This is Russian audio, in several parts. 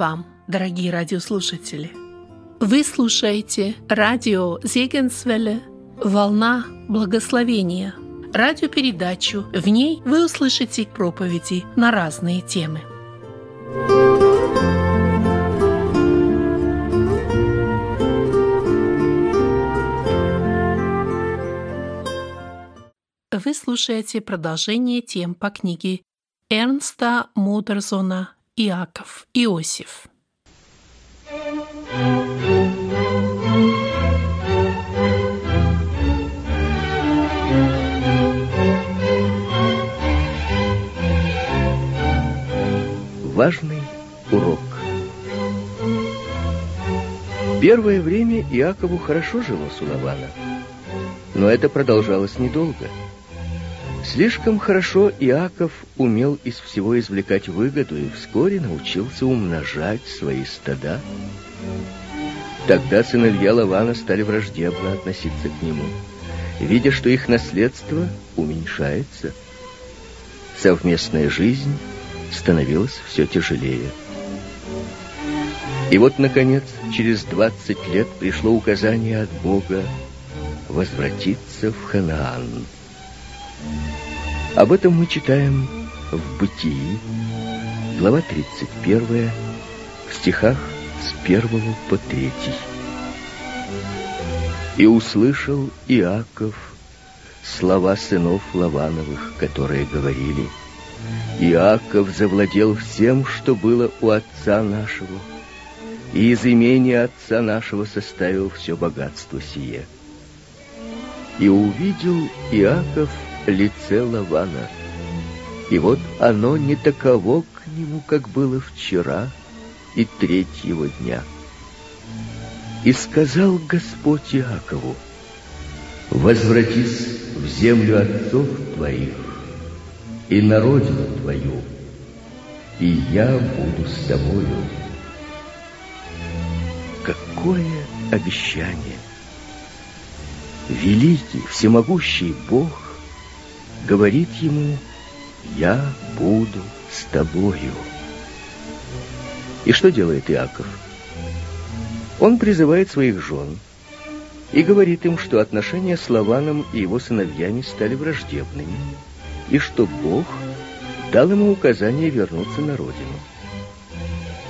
Вам, дорогие радиослушатели! Вы слушаете радио Зегенсвелле «Волна благословения» радиопередачу. В ней вы услышите проповеди на разные темы. Вы слушаете продолжение тем по книге Эрнста Мудерзона «Иаков Иосиф». Важный урок. Первое время Иакову хорошо жилось у Лавана, но это продолжалось недолго – Слишком хорошо Иаков умел из всего извлекать выгоду и вскоре научился умножать свои стада. Тогда сыновья Лавана стали враждебно относиться к нему, видя, что их наследство уменьшается. Совместная жизнь становилась все тяжелее. И вот, наконец, через 20 лет пришло указание от Бога возвратиться в Ханаан. Об этом мы читаем в Бытии, глава 31, в стихах с 1 по 3. «И услышал Иаков слова сынов Лавановых, которые говорили, Иаков завладел всем, что было у отца нашего, и из имения отца нашего составил все богатство сие. И увидел Иаков лице Лавана. И вот оно не таково к нему, как было вчера и третьего дня. И сказал Господь Иакову, «Возвратись в землю отцов твоих и на родину твою, и я буду с тобою». Какое обещание! Великий, всемогущий Бог говорит ему «Я буду с тобою». И что делает Иаков? Он призывает своих жен и говорит им, что отношения с Лаваном и его сыновьями стали враждебными, и что Бог дал ему указание вернуться на родину.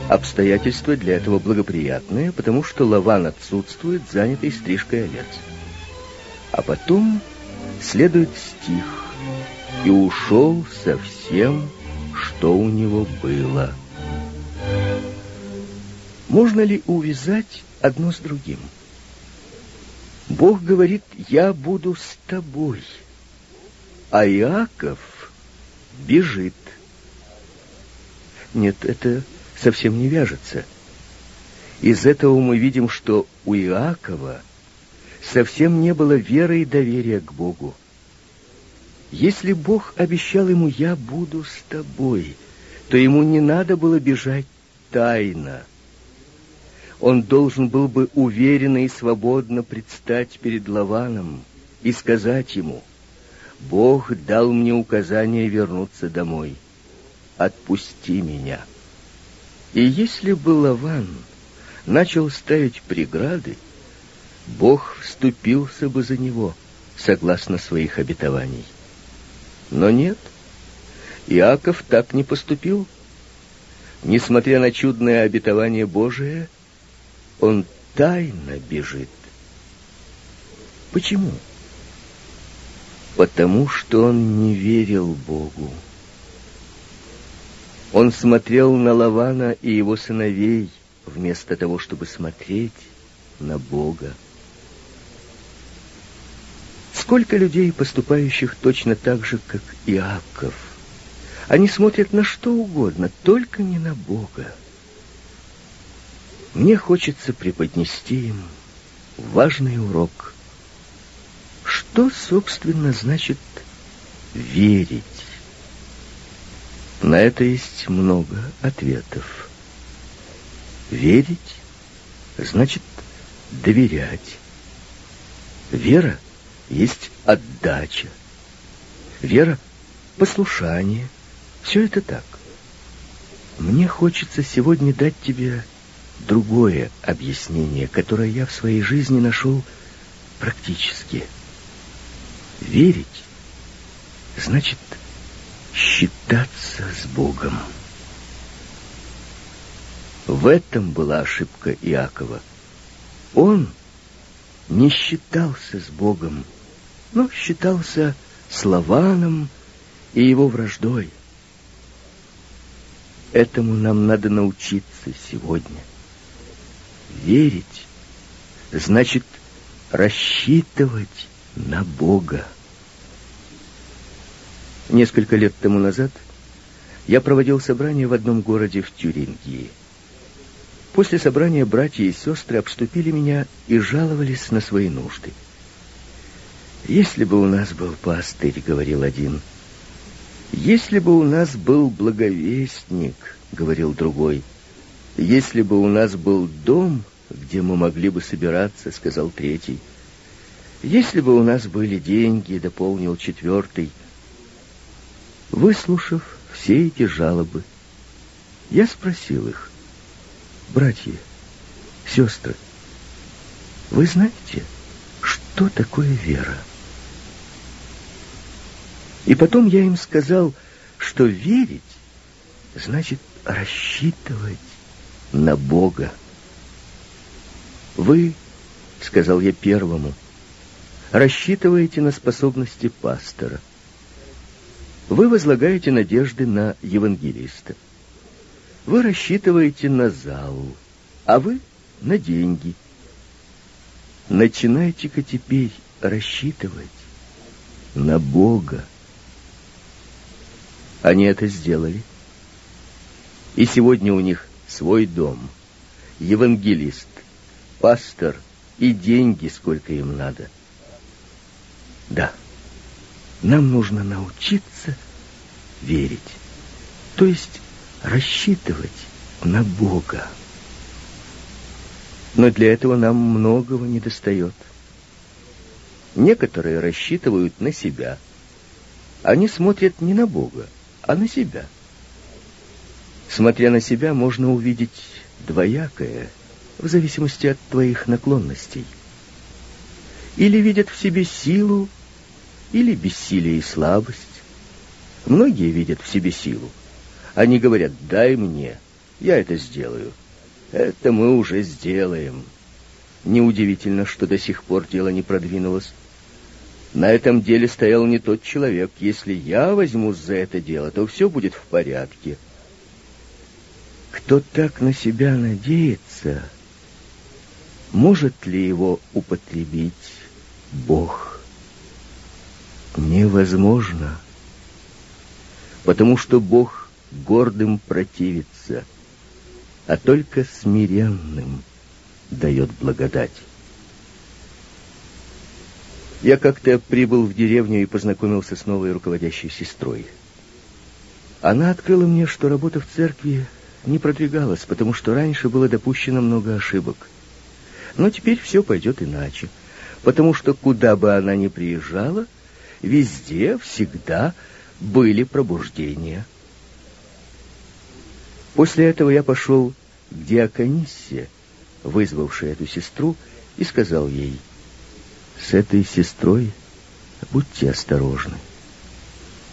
Обстоятельства для этого благоприятные, потому что Лаван отсутствует, занятый стрижкой овец. А потом следует стих и ушел со всем, что у него было. Можно ли увязать одно с другим? Бог говорит, я буду с тобой, а Иаков бежит. Нет, это совсем не вяжется. Из этого мы видим, что у Иакова совсем не было веры и доверия к Богу. Если Бог обещал ему «я буду с тобой», то ему не надо было бежать тайно. Он должен был бы уверенно и свободно предстать перед Лаваном и сказать ему «Бог дал мне указание вернуться домой. Отпусти меня». И если бы Лаван начал ставить преграды, Бог вступился бы за него, согласно своих обетований. Но нет, Иаков так не поступил. Несмотря на чудное обетование Божие, он тайно бежит. Почему? Потому что он не верил Богу. Он смотрел на Лавана и его сыновей, вместо того, чтобы смотреть на Бога. Сколько людей, поступающих точно так же, как Иаков. Они смотрят на что угодно, только не на Бога. Мне хочется преподнести им важный урок. Что, собственно, значит верить? На это есть много ответов. Верить значит доверять. Вера — есть отдача, вера, послушание. Все это так. Мне хочется сегодня дать тебе другое объяснение, которое я в своей жизни нашел практически. Верить значит считаться с Богом. В этом была ошибка Иакова. Он не считался с Богом, но считался с Лаваном и его враждой. Этому нам надо научиться сегодня. Верить значит рассчитывать на Бога. Несколько лет тому назад я проводил собрание в одном городе в Тюрингии. После собрания братья и сестры обступили меня и жаловались на свои нужды. «Если бы у нас был пастырь», — говорил один, — «Если бы у нас был благовестник», — говорил другой, — «если бы у нас был дом, где мы могли бы собираться», — сказал третий, «если бы у нас были деньги», — дополнил четвертый. Выслушав все эти жалобы, я спросил их, «Братья, сестры, вы знаете, что такое вера?» И потом я им сказал, что верить значит рассчитывать на Бога. Вы, сказал я первому, рассчитываете на способности пастора. Вы возлагаете надежды на евангелиста. Вы рассчитываете на зал, а вы на деньги. Начинайте-ка теперь рассчитывать на Бога. Они это сделали. И сегодня у них свой дом, евангелист, пастор и деньги, сколько им надо. Да, нам нужно научиться верить, то есть рассчитывать на Бога. Но для этого нам многого не достает. Некоторые рассчитывают на себя. Они смотрят не на Бога, а на себя. Смотря на себя, можно увидеть двоякое, в зависимости от твоих наклонностей. Или видят в себе силу, или бессилие и слабость. Многие видят в себе силу. Они говорят, дай мне, я это сделаю. Это мы уже сделаем. Неудивительно, что до сих пор дело не продвинулось. На этом деле стоял не тот человек. Если я возьмусь за это дело, то все будет в порядке. Кто так на себя надеется, может ли его употребить Бог? Невозможно, потому что Бог гордым противится, а только смиренным дает благодать. Я как-то прибыл в деревню и познакомился с новой руководящей сестрой. Она открыла мне, что работа в церкви не продвигалась, потому что раньше было допущено много ошибок. Но теперь все пойдет иначе, потому что куда бы она ни приезжала, везде, всегда были пробуждения. После этого я пошел к диакониссе, вызвавшей эту сестру, и сказал ей — с этой сестрой будьте осторожны.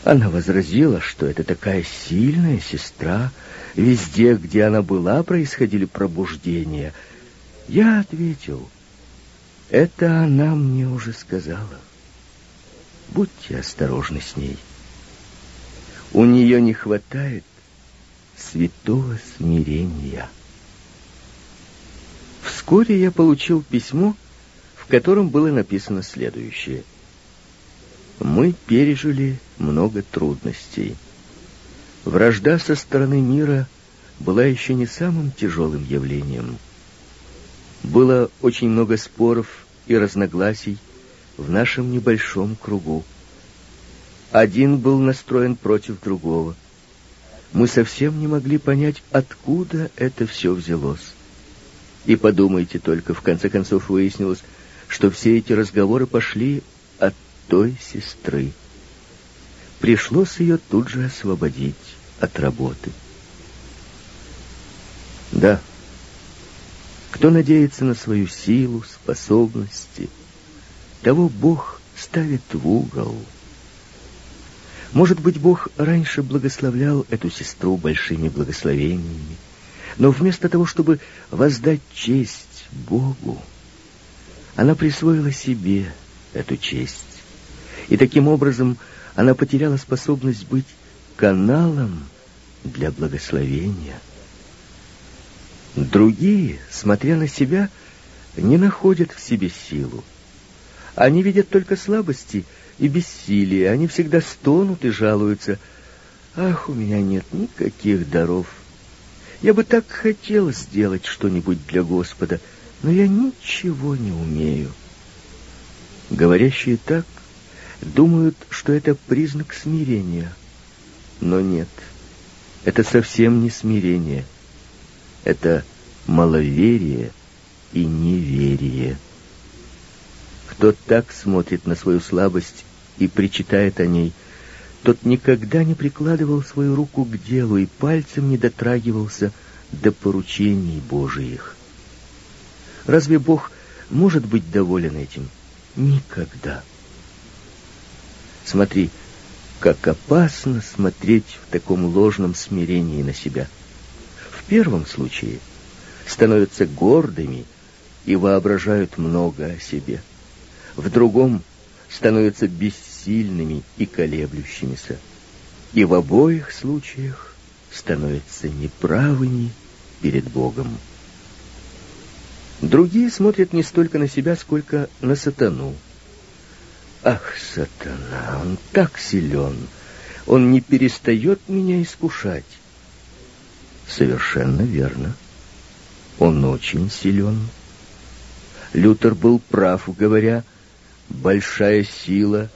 Она возразила, что это такая сильная сестра. Везде, где она была, происходили пробуждения. Я ответил, это она мне уже сказала. Будьте осторожны с ней. У нее не хватает святого смирения. Вскоре я получил письмо, в котором было написано следующее. «Мы пережили много трудностей. Вражда со стороны мира была еще не самым тяжелым явлением. Было очень много споров и разногласий в нашем небольшом кругу. Один был настроен против другого. Мы совсем не могли понять, откуда это все взялось. И подумайте только, в конце концов выяснилось, что все эти разговоры пошли от той сестры. Пришлось ее тут же освободить от работы. Да, кто надеется на свою силу, способности, того Бог ставит в угол. Может быть, Бог раньше благословлял эту сестру большими благословениями, но вместо того, чтобы воздать честь Богу, она присвоила себе эту честь. И таким образом она потеряла способность быть каналом для благословения. Другие, смотря на себя, не находят в себе силу. Они видят только слабости и бессилие. Они всегда стонут и жалуются. «Ах, у меня нет никаких даров. Я бы так хотел сделать что-нибудь для Господа, но я ничего не умею». Говорящие так думают, что это признак смирения. Но нет, это совсем не смирение. Это маловерие и неверие. Кто так смотрит на свою слабость и причитает о ней, тот никогда не прикладывал свою руку к делу и пальцем не дотрагивался до поручений Божиих. Разве Бог может быть доволен этим? Никогда. Смотри, как опасно смотреть в таком ложном смирении на себя. В первом случае становятся гордыми и воображают много о себе в другом становятся бессильными и колеблющимися. И в обоих случаях становятся неправыми перед Богом. Другие смотрят не столько на себя, сколько на сатану. Ах, сатана, он так силен, он не перестает меня искушать. Совершенно верно. Он очень силен. Лютер был прав, говоря, большая сила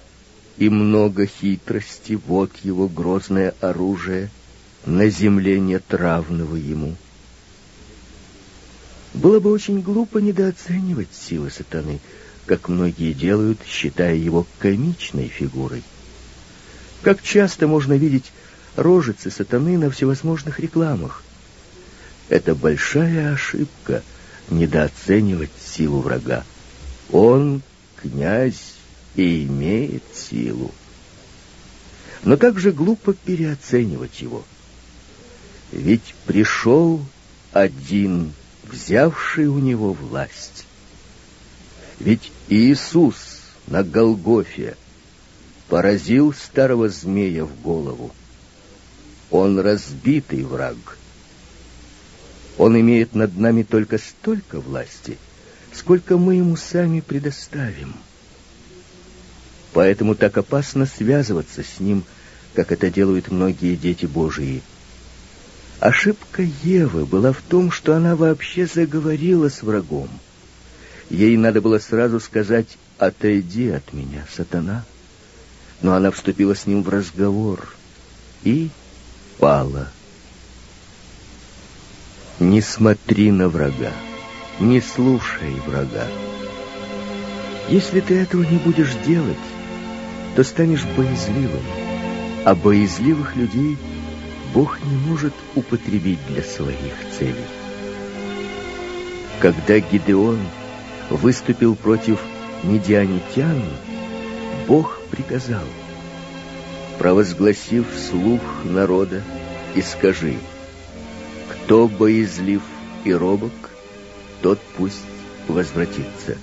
и много хитрости, вот его грозное оружие, на земле нет равного ему. Было бы очень глупо недооценивать силы сатаны, как многие делают, считая его комичной фигурой. Как часто можно видеть рожицы сатаны на всевозможных рекламах. Это большая ошибка недооценивать силу врага. Он князь и имеет силу. Но также глупо переоценивать его. Ведь пришел один, взявший у него власть. Ведь Иисус на Голгофе поразил старого змея в голову. Он разбитый враг. Он имеет над нами только столько власти — сколько мы ему сами предоставим. Поэтому так опасно связываться с ним, как это делают многие дети Божии. Ошибка Евы была в том, что она вообще заговорила с врагом. Ей надо было сразу сказать «Отойди от меня, сатана». Но она вступила с ним в разговор и пала. Не смотри на врага не слушай врага. Если ты этого не будешь делать, то станешь боязливым, а боязливых людей Бог не может употребить для своих целей. Когда Гидеон выступил против медианитян, Бог приказал, провозгласив слух народа, и скажи, кто боязлив и робок, тот пусть возвратится.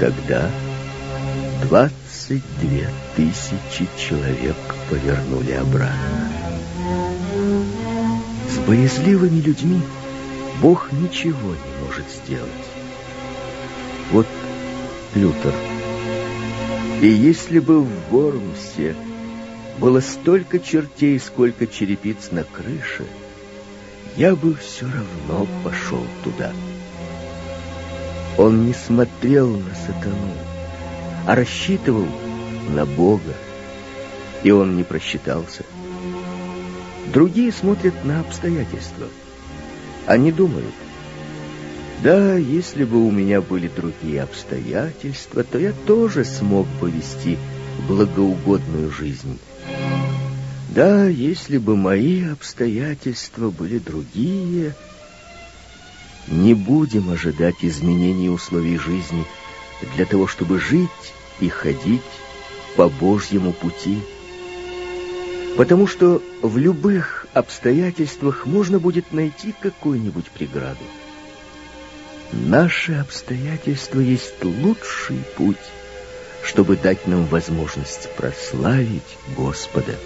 Тогда двадцать две тысячи человек повернули обратно. С боязливыми людьми Бог ничего не может сделать. Вот Лютер. И если бы в Вормсе было столько чертей, сколько черепиц на крыше, я бы все равно пошел туда. Он не смотрел на сатану, а рассчитывал на Бога, и он не просчитался. Другие смотрят на обстоятельства. Они думают, да, если бы у меня были другие обстоятельства, то я тоже смог бы вести благоугодную жизнь. Да, если бы мои обстоятельства были другие, не будем ожидать изменений условий жизни для того, чтобы жить и ходить по Божьему пути. Потому что в любых обстоятельствах можно будет найти какую-нибудь преграду. Наши обстоятельства есть лучший путь, чтобы дать нам возможность прославить Господа.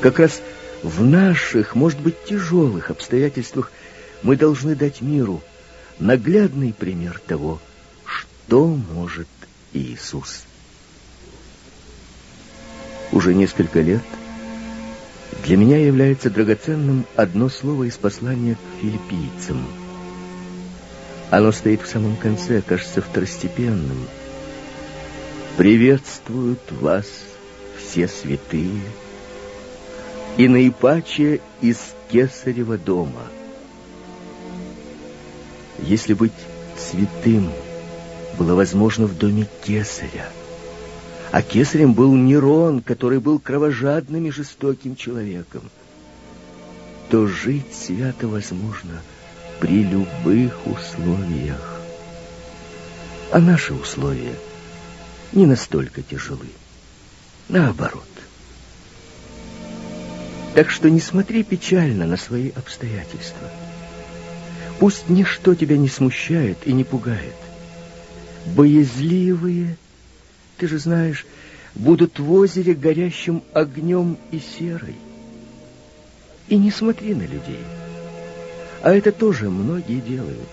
Как раз в наших, может быть, тяжелых обстоятельствах мы должны дать миру наглядный пример того, что может Иисус. Уже несколько лет для меня является драгоценным одно слово из послания к филиппийцам. Оно стоит в самом конце, кажется второстепенным. «Приветствуют вас все святые, и наипаче из Кесарева дома». Если быть святым было возможно в доме Кесаря, а кесарем был Нерон, который был кровожадным и жестоким человеком, то жить свято возможно при любых условиях. А наши условия не настолько тяжелы. Наоборот. Так что не смотри печально на свои обстоятельства. Пусть ничто тебя не смущает и не пугает. Боязливые ты же знаешь, будут в озере горящим огнем и серой. И не смотри на людей. А это тоже многие делают.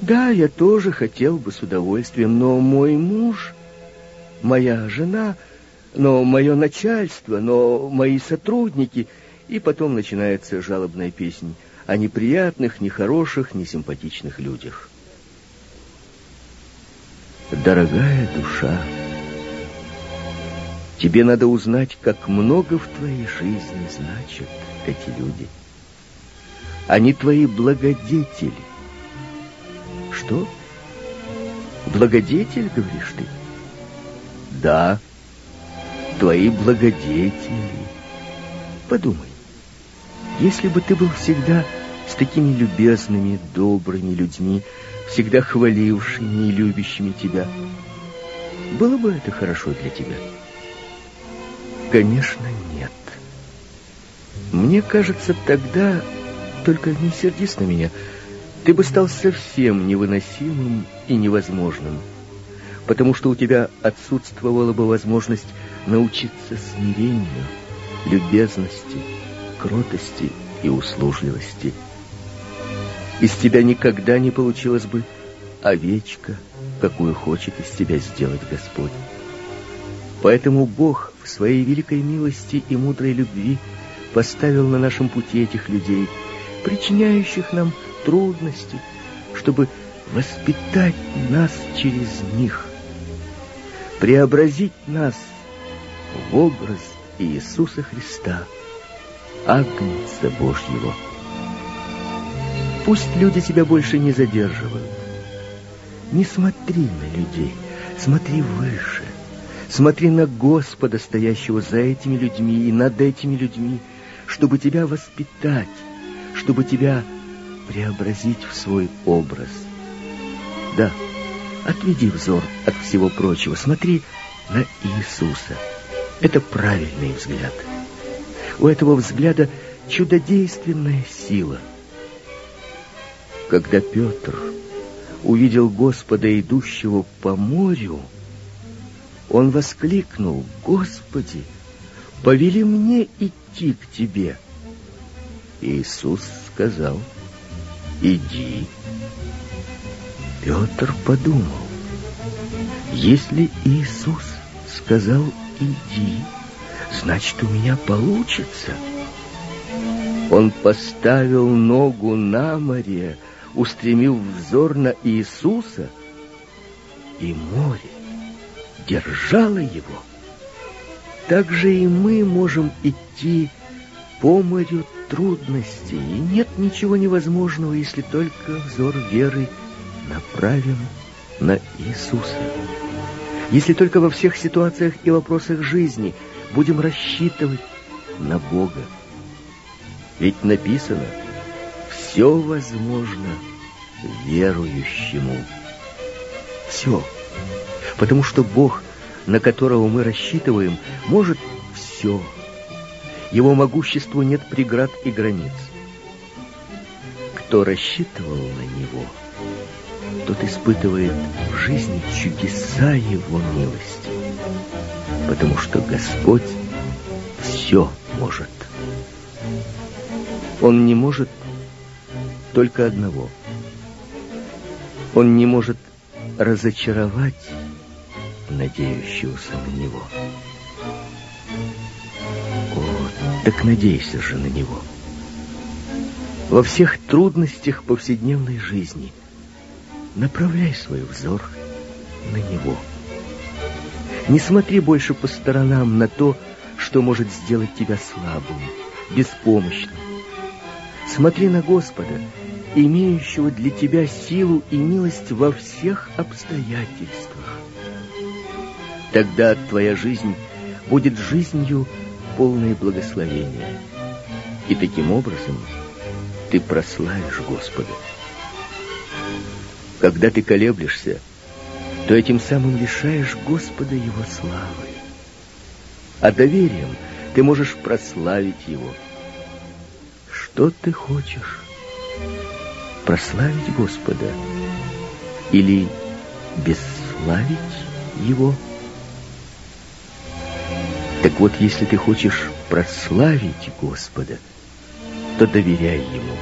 Да, я тоже хотел бы с удовольствием, но мой муж, моя жена, но мое начальство, но мои сотрудники... И потом начинается жалобная песня о неприятных, нехороших, несимпатичных людях. Дорогая душа, тебе надо узнать, как много в твоей жизни значат эти люди. Они твои благодетели. Что? Благодетель, говоришь ты? Да, твои благодетели. Подумай, если бы ты был всегда с такими любезными, добрыми людьми, всегда хвалившими и любящими тебя. Было бы это хорошо для тебя? Конечно, нет. Мне кажется, тогда, только не сердись на меня, ты бы стал совсем невыносимым и невозможным, потому что у тебя отсутствовала бы возможность научиться смирению, любезности, кротости и услужливости. Из тебя никогда не получилось бы овечка, какую хочет из тебя сделать Господь. Поэтому Бог в своей великой милости и мудрой любви поставил на нашем пути этих людей, причиняющих нам трудности, чтобы воспитать нас через них, преобразить нас в образ Иисуса Христа, Агнца Божьего. Пусть люди тебя больше не задерживают. Не смотри на людей, смотри выше. Смотри на Господа, стоящего за этими людьми и над этими людьми, чтобы тебя воспитать, чтобы тебя преобразить в свой образ. Да, отведи взор от всего прочего, смотри на Иисуса. Это правильный взгляд. У этого взгляда чудодейственная сила — когда Петр увидел Господа, идущего по морю, он воскликнул, «Господи, повели мне идти к Тебе!» Иисус сказал, «Иди». Петр подумал, «Если Иисус сказал «иди», значит, у меня получится». Он поставил ногу на море, устремив взор на Иисуса, и море держало его. Так же и мы можем идти по морю трудностей, и нет ничего невозможного, если только взор веры направим на Иисуса. Если только во всех ситуациях и вопросах жизни будем рассчитывать на Бога. Ведь написано, все возможно верующему. Все. Потому что Бог, на которого мы рассчитываем, может все. Его могуществу нет преград и границ. Кто рассчитывал на Него, тот испытывает в жизни чудеса Его милости. Потому что Господь все может. Он не может только одного. Он не может разочаровать надеющегося на Него. О, так надейся же на Него. Во всех трудностях повседневной жизни направляй свой взор на Него. Не смотри больше по сторонам на то, что может сделать тебя слабым, беспомощным. Смотри на Господа, имеющего для тебя силу и милость во всех обстоятельствах. Тогда твоя жизнь будет жизнью полной благословения. И таким образом ты прославишь Господа. Когда ты колеблешься, то этим самым лишаешь Господа Его славы. А доверием ты можешь прославить Его. Что ты хочешь? Прославить Господа или бесславить Его? Так вот, если ты хочешь прославить Господа, то доверяй Ему.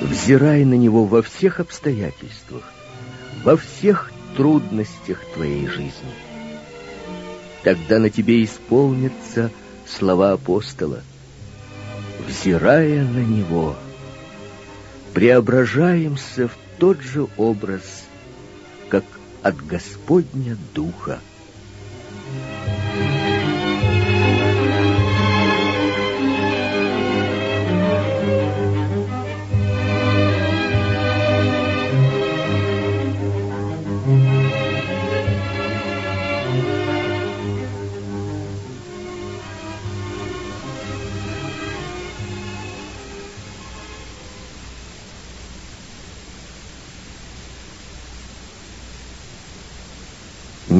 Взирай на Него во всех обстоятельствах, во всех трудностях твоей жизни. Тогда на тебе исполнятся слова апостола. Взирая на Него, преображаемся в тот же образ, как от Господня Духа.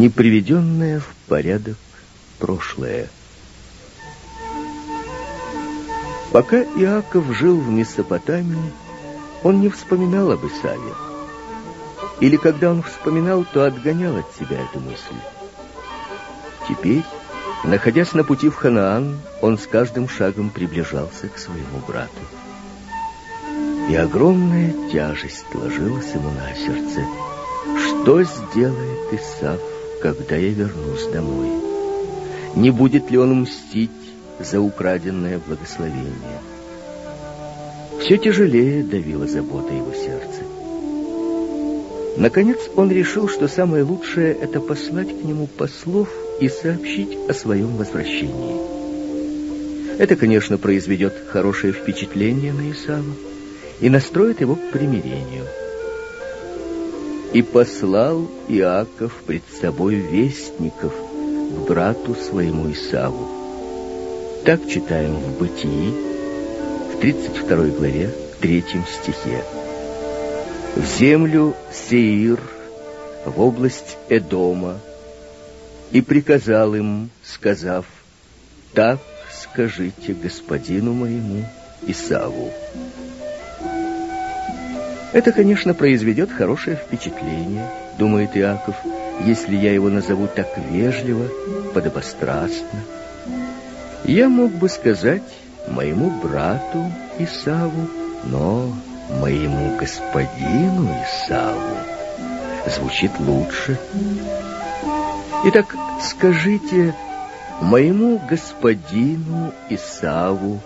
Неприведенное в порядок прошлое. Пока Иаков жил в Месопотамии, он не вспоминал об Исаве. Или когда он вспоминал, то отгонял от себя эту мысль. Теперь, находясь на пути в Ханаан, он с каждым шагом приближался к своему брату. И огромная тяжесть ложилась ему на сердце. Что сделает Исав когда я вернусь домой. Не будет ли он мстить за украденное благословение? Все тяжелее давила забота его сердца. Наконец он решил, что самое лучшее — это послать к нему послов и сообщить о своем возвращении. Это, конечно, произведет хорошее впечатление на Исава и настроит его к примирению — и послал Иаков пред собой вестников к брату своему Исаву. Так читаем в Бытии, в 32 главе, 3 стихе. В землю Сеир, в область Эдома, и приказал им, сказав, «Так скажите господину моему Исаву». Это, конечно, произведет хорошее впечатление, думает Иаков, если я его назову так вежливо, подобострастно. Я мог бы сказать моему брату Исаву, но моему господину Исаву звучит лучше. Итак, скажите моему господину Исаву,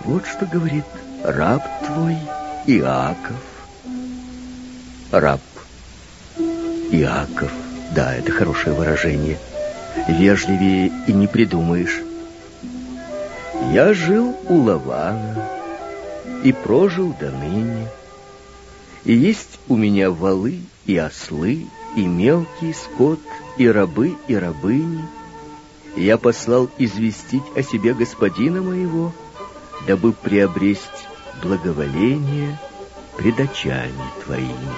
вот что говорит раб твой Иаков. Раб. Иаков. Да, это хорошее выражение. Вежливее и не придумаешь. Я жил у Лавана и прожил до ныне. И есть у меня валы и ослы, и мелкий скот, и рабы, и рабыни. я послал известить о себе господина моего, дабы приобресть благоволение пред очами твоими.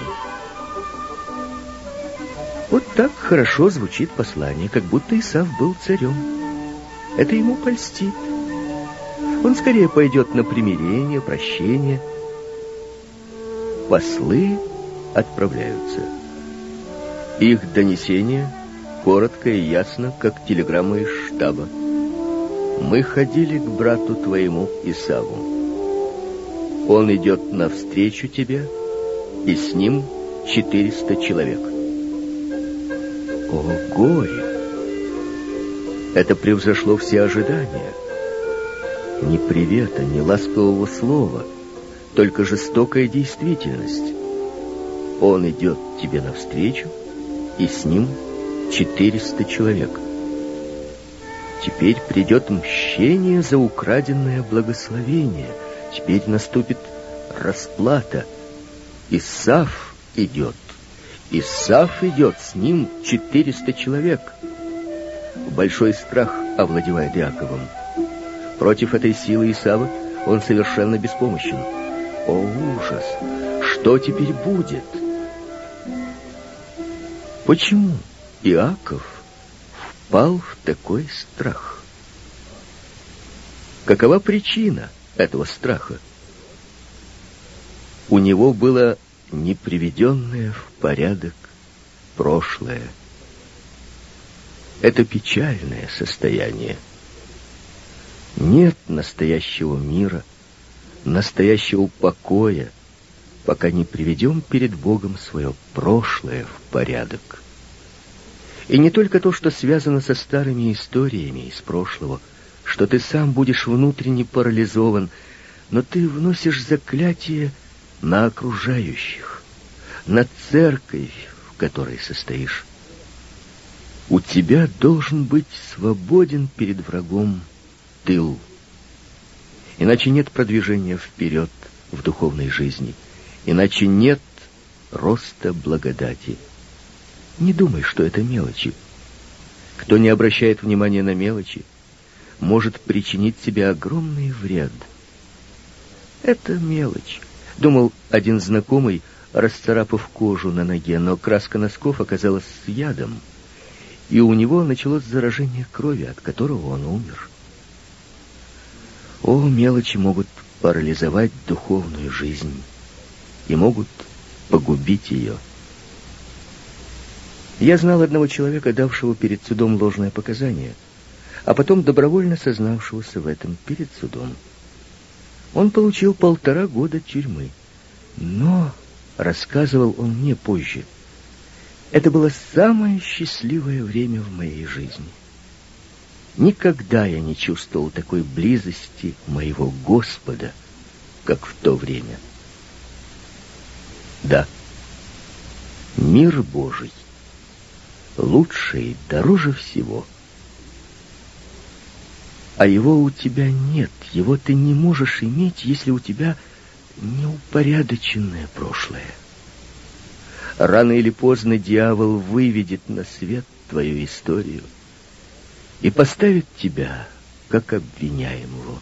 Вот так хорошо звучит послание, как будто Исав был царем. Это ему польстит. Он скорее пойдет на примирение, прощение. Послы отправляются. Их донесение коротко и ясно, как телеграмма из штаба. Мы ходили к брату твоему Исаву. Он идет навстречу тебе, и с ним четыреста человек. О, горе! Это превзошло все ожидания. Ни привета, ни ласкового слова, только жестокая действительность. Он идет тебе навстречу, и с ним четыреста человек. Теперь придет мщение за украденное благословение. Теперь наступит расплата. Исаф идет. Исаф идет, с ним четыреста человек. Большой страх овладевает Иаковом. Против этой силы Исава он совершенно беспомощен. О, ужас! Что теперь будет? Почему Иаков впал в такой страх? Какова причина этого страха? У него было неприведенное в порядок прошлое. Это печальное состояние. Нет настоящего мира, настоящего покоя, пока не приведем перед Богом свое прошлое в порядок. И не только то, что связано со старыми историями из прошлого, что ты сам будешь внутренне парализован, но ты вносишь заклятие на окружающих, на церковь, в которой состоишь. У тебя должен быть свободен перед врагом тыл. Иначе нет продвижения вперед в духовной жизни — Иначе нет роста благодати. Не думай, что это мелочи. Кто не обращает внимания на мелочи, может причинить себе огромный вред. Это мелочь, думал один знакомый, расцарапав кожу на ноге, но краска носков оказалась с ядом, и у него началось заражение крови, от которого он умер. О, мелочи могут парализовать духовную жизнь и могут погубить ее. Я знал одного человека, давшего перед судом ложное показание, а потом добровольно сознавшегося в этом перед судом. Он получил полтора года тюрьмы, но, рассказывал он мне позже, это было самое счастливое время в моей жизни. Никогда я не чувствовал такой близости моего Господа, как в то время. Да, мир Божий лучше и дороже всего. А его у тебя нет, его ты не можешь иметь, если у тебя неупорядоченное прошлое. Рано или поздно дьявол выведет на свет твою историю и поставит тебя как обвиняемого.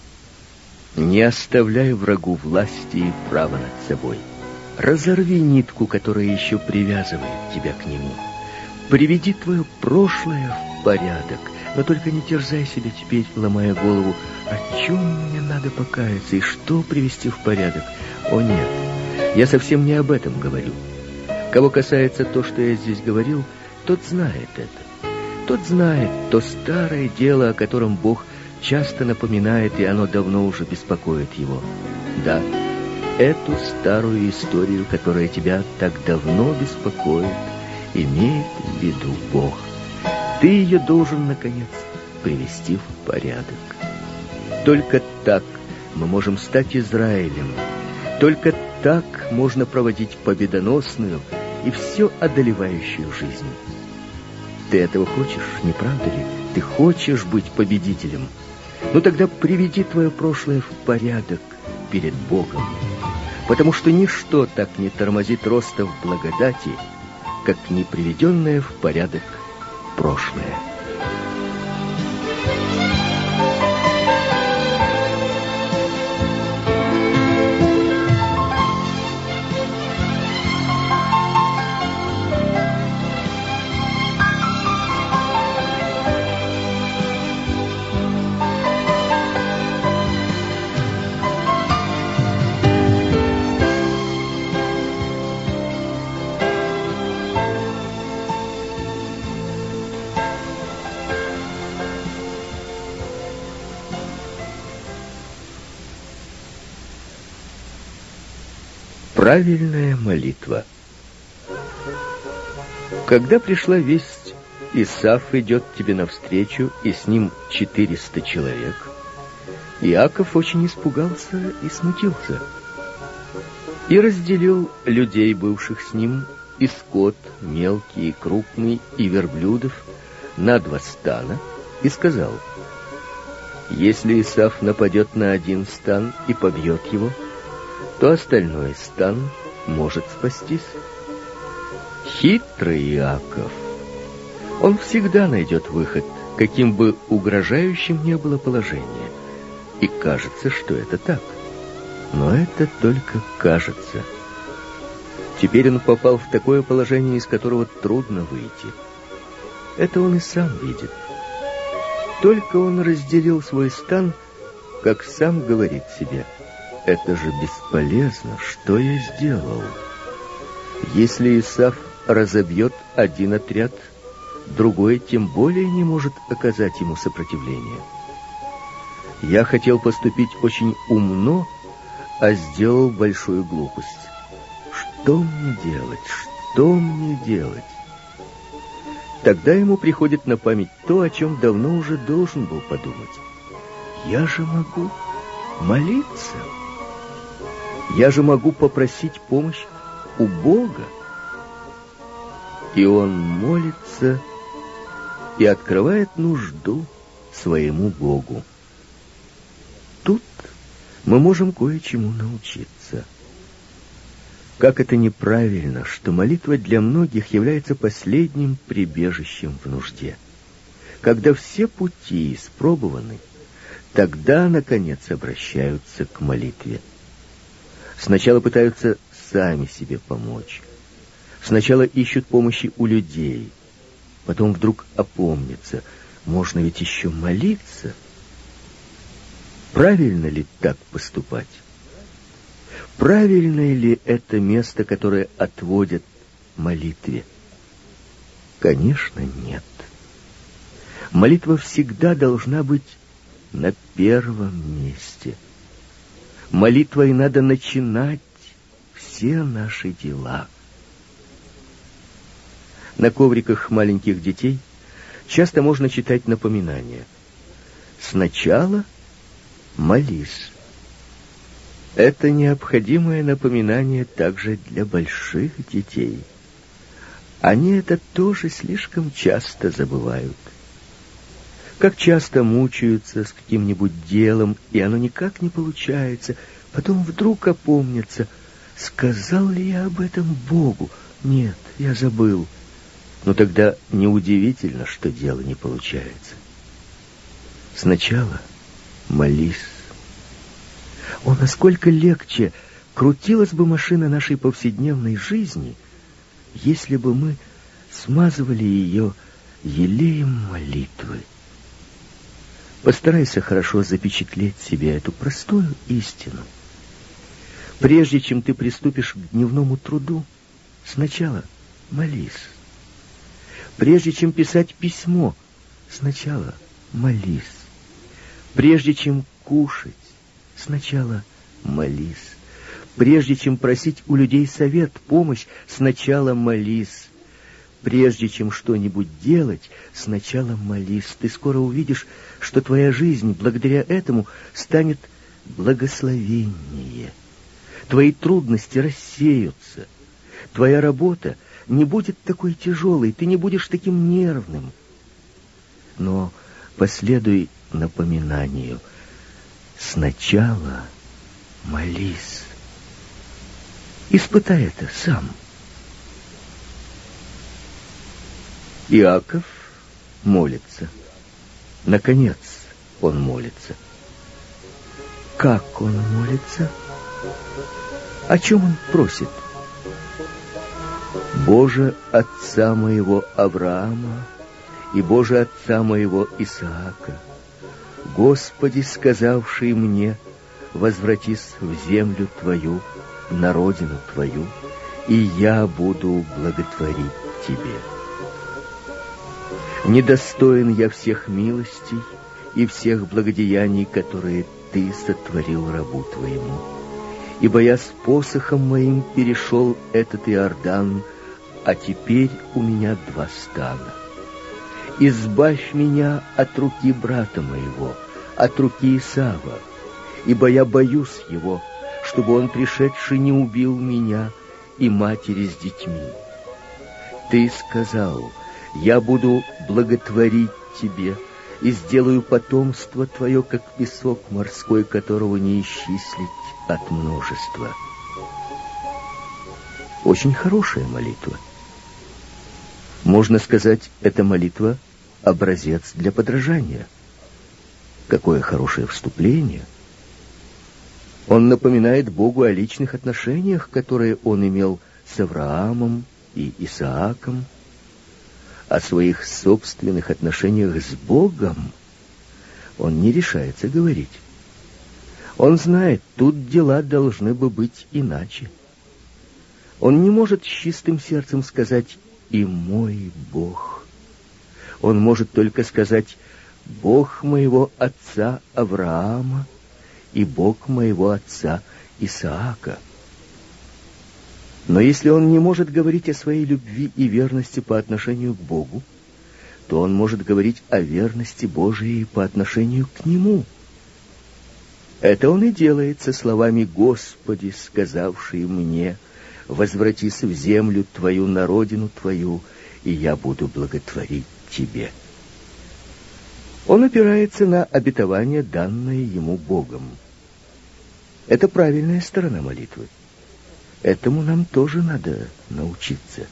Не оставляй врагу власти и права над собой. Разорви нитку, которая еще привязывает тебя к нему. Приведи твое прошлое в порядок, но только не терзай себя теперь, ломая голову, о чем мне надо покаяться и что привести в порядок. О нет, я совсем не об этом говорю. Кого касается то, что я здесь говорил, тот знает это. Тот знает то старое дело, о котором Бог часто напоминает, и оно давно уже беспокоит его. Да, эту старую историю, которая тебя так давно беспокоит, имеет в виду Бог. Ты ее должен, наконец, привести в порядок. Только так мы можем стать Израилем. Только так можно проводить победоносную и все одолевающую жизнь. Ты этого хочешь, не правда ли? Ты хочешь быть победителем? Ну тогда приведи твое прошлое в порядок перед Богом потому что ничто так не тормозит роста в благодати, как неприведенное в порядок прошлое. Правильная молитва. Когда пришла весть, Исаф идет тебе навстречу, и с ним четыреста человек, Иаков очень испугался и смутился. И разделил людей, бывших с ним, и скот, мелкий и крупный, и верблюдов, на два стана, и сказал, «Если Исаф нападет на один стан и побьет его, то остальной стан может спастись». Хитрый Иаков. Он всегда найдет выход, каким бы угрожающим ни было положение. И кажется, что это так. Но это только кажется. Теперь он попал в такое положение, из которого трудно выйти. Это он и сам видит. Только он разделил свой стан, как сам говорит себе, «Это же бесполезно, что я сделал?» Если Исаф разобьет один отряд, другой тем более не может оказать ему сопротивление. Я хотел поступить очень умно, а сделал большую глупость. Что мне делать? Что мне делать? Тогда ему приходит на память то, о чем давно уже должен был подумать. Я же могу молиться. Я же могу попросить помощь у Бога. И он молится и открывает нужду своему Богу. Тут мы можем кое-чему научиться. Как это неправильно, что молитва для многих является последним прибежищем в нужде. Когда все пути испробованы, тогда, наконец, обращаются к молитве. Сначала пытаются сами себе помочь. Сначала ищут помощи у людей, потом вдруг опомнятся. Можно ведь еще молиться. Правильно ли так поступать? Правильное ли это место, которое отводят молитве? Конечно, нет. Молитва всегда должна быть на первом месте. Молитвой надо начинать все наши дела. На ковриках маленьких детей часто можно читать напоминания. Сначала молись. Это необходимое напоминание также для больших детей. Они это тоже слишком часто забывают. Как часто мучаются с каким-нибудь делом, и оно никак не получается. Потом вдруг опомнится, сказал ли я об этом Богу? Нет, я забыл. Но тогда неудивительно, что дело не получается. Сначала молись о, насколько легче крутилась бы машина нашей повседневной жизни, если бы мы смазывали ее елеем молитвы. Постарайся хорошо запечатлеть себе эту простую истину. Прежде чем ты приступишь к дневному труду, сначала молись. Прежде чем писать письмо, сначала молись. Прежде чем кушать, Сначала молись. Прежде чем просить у людей совет, помощь, сначала молись. Прежде чем что-нибудь делать, сначала молись. Ты скоро увидишь, что твоя жизнь благодаря этому станет благословеннее. Твои трудности рассеются. Твоя работа не будет такой тяжелой, ты не будешь таким нервным. Но последуй напоминанию — Сначала молись. Испытай это сам. Иаков молится. Наконец он молится. Как он молится? О чем он просит? Боже, отца моего Авраама и Боже, отца моего Исаака, Господи, сказавший мне, возвратись в землю Твою, на родину Твою, и я буду благотворить Тебе. Недостоин я всех милостей и всех благодеяний, которые Ты сотворил рабу Твоему. ибо я с посохом моим перешел этот Иордан, а теперь у меня два стана. Избавь меня от руки брата моего, от руки Исава, ибо я боюсь его, чтобы он, пришедший, не убил меня и матери с детьми. Ты сказал, я буду благотворить тебе и сделаю потомство твое, как песок морской, которого не исчислить от множества. Очень хорошая молитва. Можно сказать, эта молитва — образец для подражания. Какое хорошее вступление! Он напоминает Богу о личных отношениях, которые он имел с Авраамом и Исааком, о своих собственных отношениях с Богом он не решается говорить. Он знает, тут дела должны бы быть иначе. Он не может с чистым сердцем сказать «и мой Бог». Он может только сказать «Бог моего отца Авраама и Бог моего отца Исаака». Но если он не может говорить о своей любви и верности по отношению к Богу, то он может говорить о верности Божией по отношению к Нему – это он и делает со словами «Господи, сказавший мне, возвратись в землю твою, на родину твою, и я буду благотворить тебе». Он опирается на обетование, данное ему Богом. Это правильная сторона молитвы. Этому нам тоже надо научиться.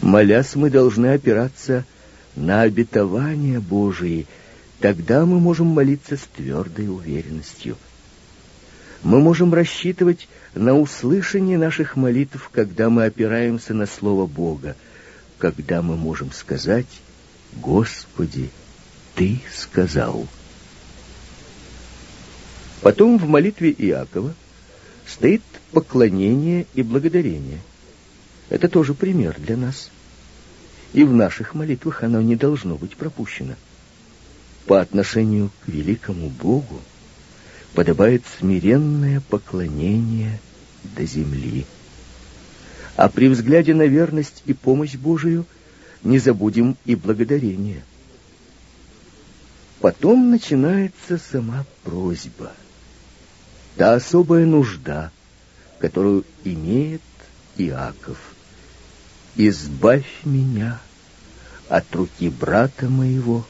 Молясь, мы должны опираться на обетование Божие – Тогда мы можем молиться с твердой уверенностью. Мы можем рассчитывать на услышание наших молитв, когда мы опираемся на Слово Бога, когда мы можем сказать «Господи, Ты сказал». Потом в молитве Иакова стоит поклонение и благодарение. Это тоже пример для нас. И в наших молитвах оно не должно быть пропущено по отношению к великому Богу подобает смиренное поклонение до земли. А при взгляде на верность и помощь Божию не забудем и благодарение. Потом начинается сама просьба, та особая нужда, которую имеет Иаков. «Избавь меня от руки брата моего»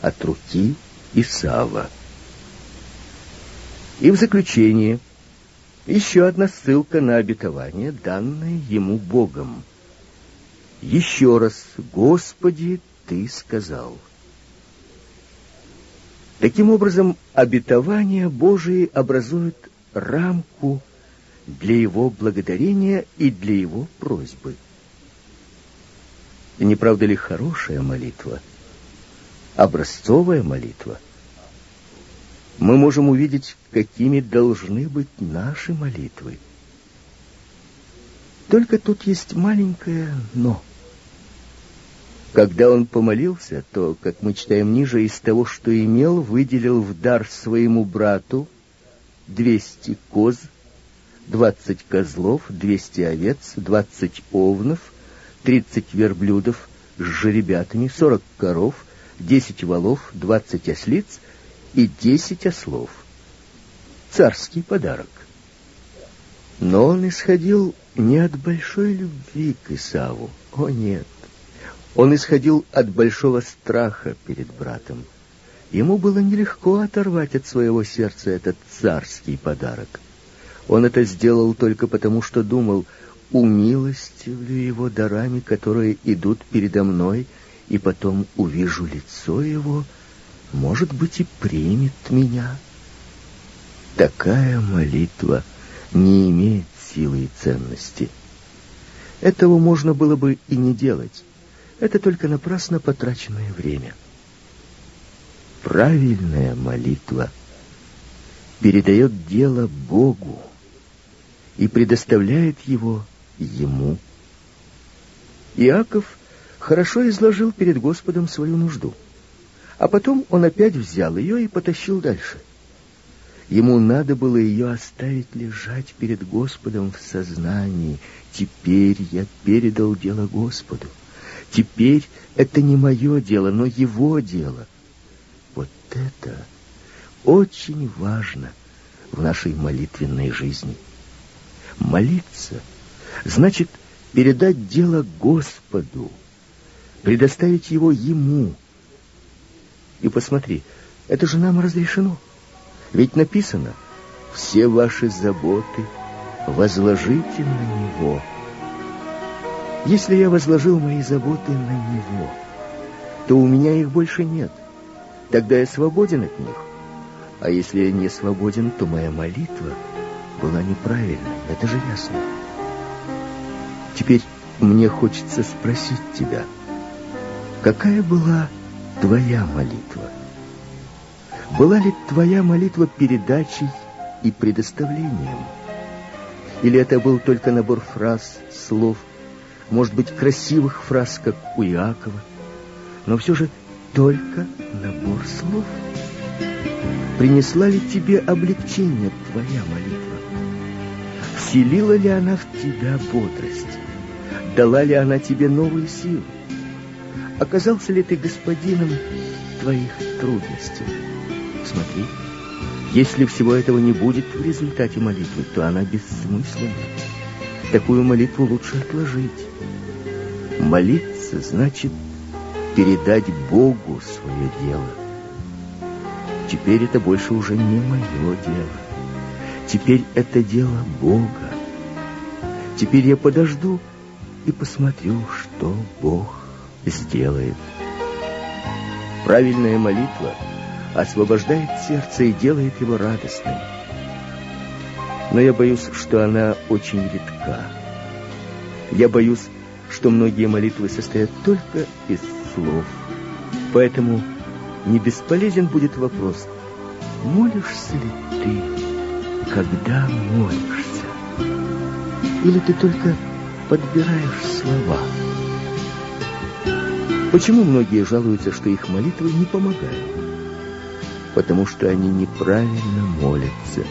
от руки Исава. И в заключение еще одна ссылка на обетование, данное ему Богом. Еще раз, Господи, Ты сказал. Таким образом, обетование Божие образует рамку для его благодарения и для его просьбы. Не правда ли хорошая молитва — образцовая молитва. Мы можем увидеть, какими должны быть наши молитвы. Только тут есть маленькое «но». Когда он помолился, то, как мы читаем ниже, из того, что имел, выделил в дар своему брату двести коз, двадцать козлов, двести овец, двадцать овнов, тридцать верблюдов с жеребятами, сорок коров — десять валов, двадцать ослиц и десять ослов. Царский подарок. Но он исходил не от большой любви к Исаву. О, нет. Он исходил от большого страха перед братом. Ему было нелегко оторвать от своего сердца этот царский подарок. Он это сделал только потому, что думал, умилостивлю его дарами, которые идут передо мной — и потом увижу лицо его, может быть, и примет меня. Такая молитва не имеет силы и ценности. Этого можно было бы и не делать. Это только напрасно потраченное время. Правильная молитва передает дело Богу и предоставляет его Ему. Иаков хорошо изложил перед Господом свою нужду. А потом он опять взял ее и потащил дальше. Ему надо было ее оставить лежать перед Господом в сознании. Теперь я передал дело Господу. Теперь это не мое дело, но его дело. Вот это очень важно в нашей молитвенной жизни. Молиться значит передать дело Господу, предоставить его Ему. И посмотри, это же нам разрешено. Ведь написано, все ваши заботы возложите на Него. Если я возложил мои заботы на Него, то у меня их больше нет. Тогда я свободен от них. А если я не свободен, то моя молитва была неправильной. Это же ясно. Теперь мне хочется спросить тебя, какая была твоя молитва? Была ли твоя молитва передачей и предоставлением? Или это был только набор фраз, слов, может быть, красивых фраз, как у Иакова, но все же только набор слов? Принесла ли тебе облегчение твоя молитва? Вселила ли она в тебя бодрость? Дала ли она тебе новую силу? Оказался ли ты господином твоих трудностей? Смотри, если всего этого не будет в результате молитвы, то она бессмысленна. Такую молитву лучше отложить. Молиться значит передать Богу свое дело. Теперь это больше уже не мое дело. Теперь это дело Бога. Теперь я подожду и посмотрю, что Бог сделает. Правильная молитва — освобождает сердце и делает его радостным. Но я боюсь, что она очень редка. Я боюсь, что многие молитвы состоят только из слов. Поэтому не бесполезен будет вопрос, молишься ли ты, когда молишься? Или ты только подбираешь слова? Почему многие жалуются, что их молитвы не помогают? потому что они неправильно молятся,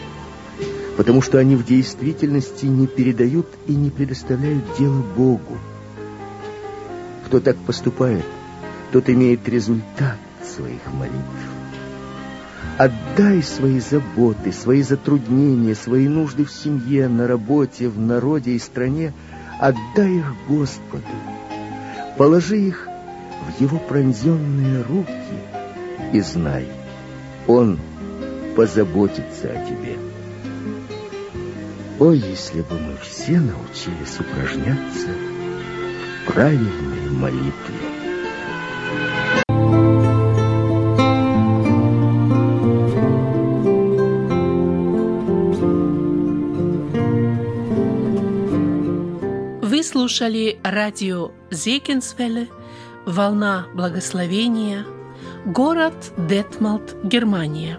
потому что они в действительности не передают и не предоставляют дело Богу. Кто так поступает, тот имеет результат своих молитв. Отдай свои заботы, свои затруднения, свои нужды в семье, на работе, в народе и стране, отдай их Господу. Положи их в Его пронзенные руки и знай – он позаботится о тебе. О, если бы мы все научились упражняться в правильной молитве. Вы слушали радио Зекинсвелле «Волна благословения» Город Детмалт, Германия.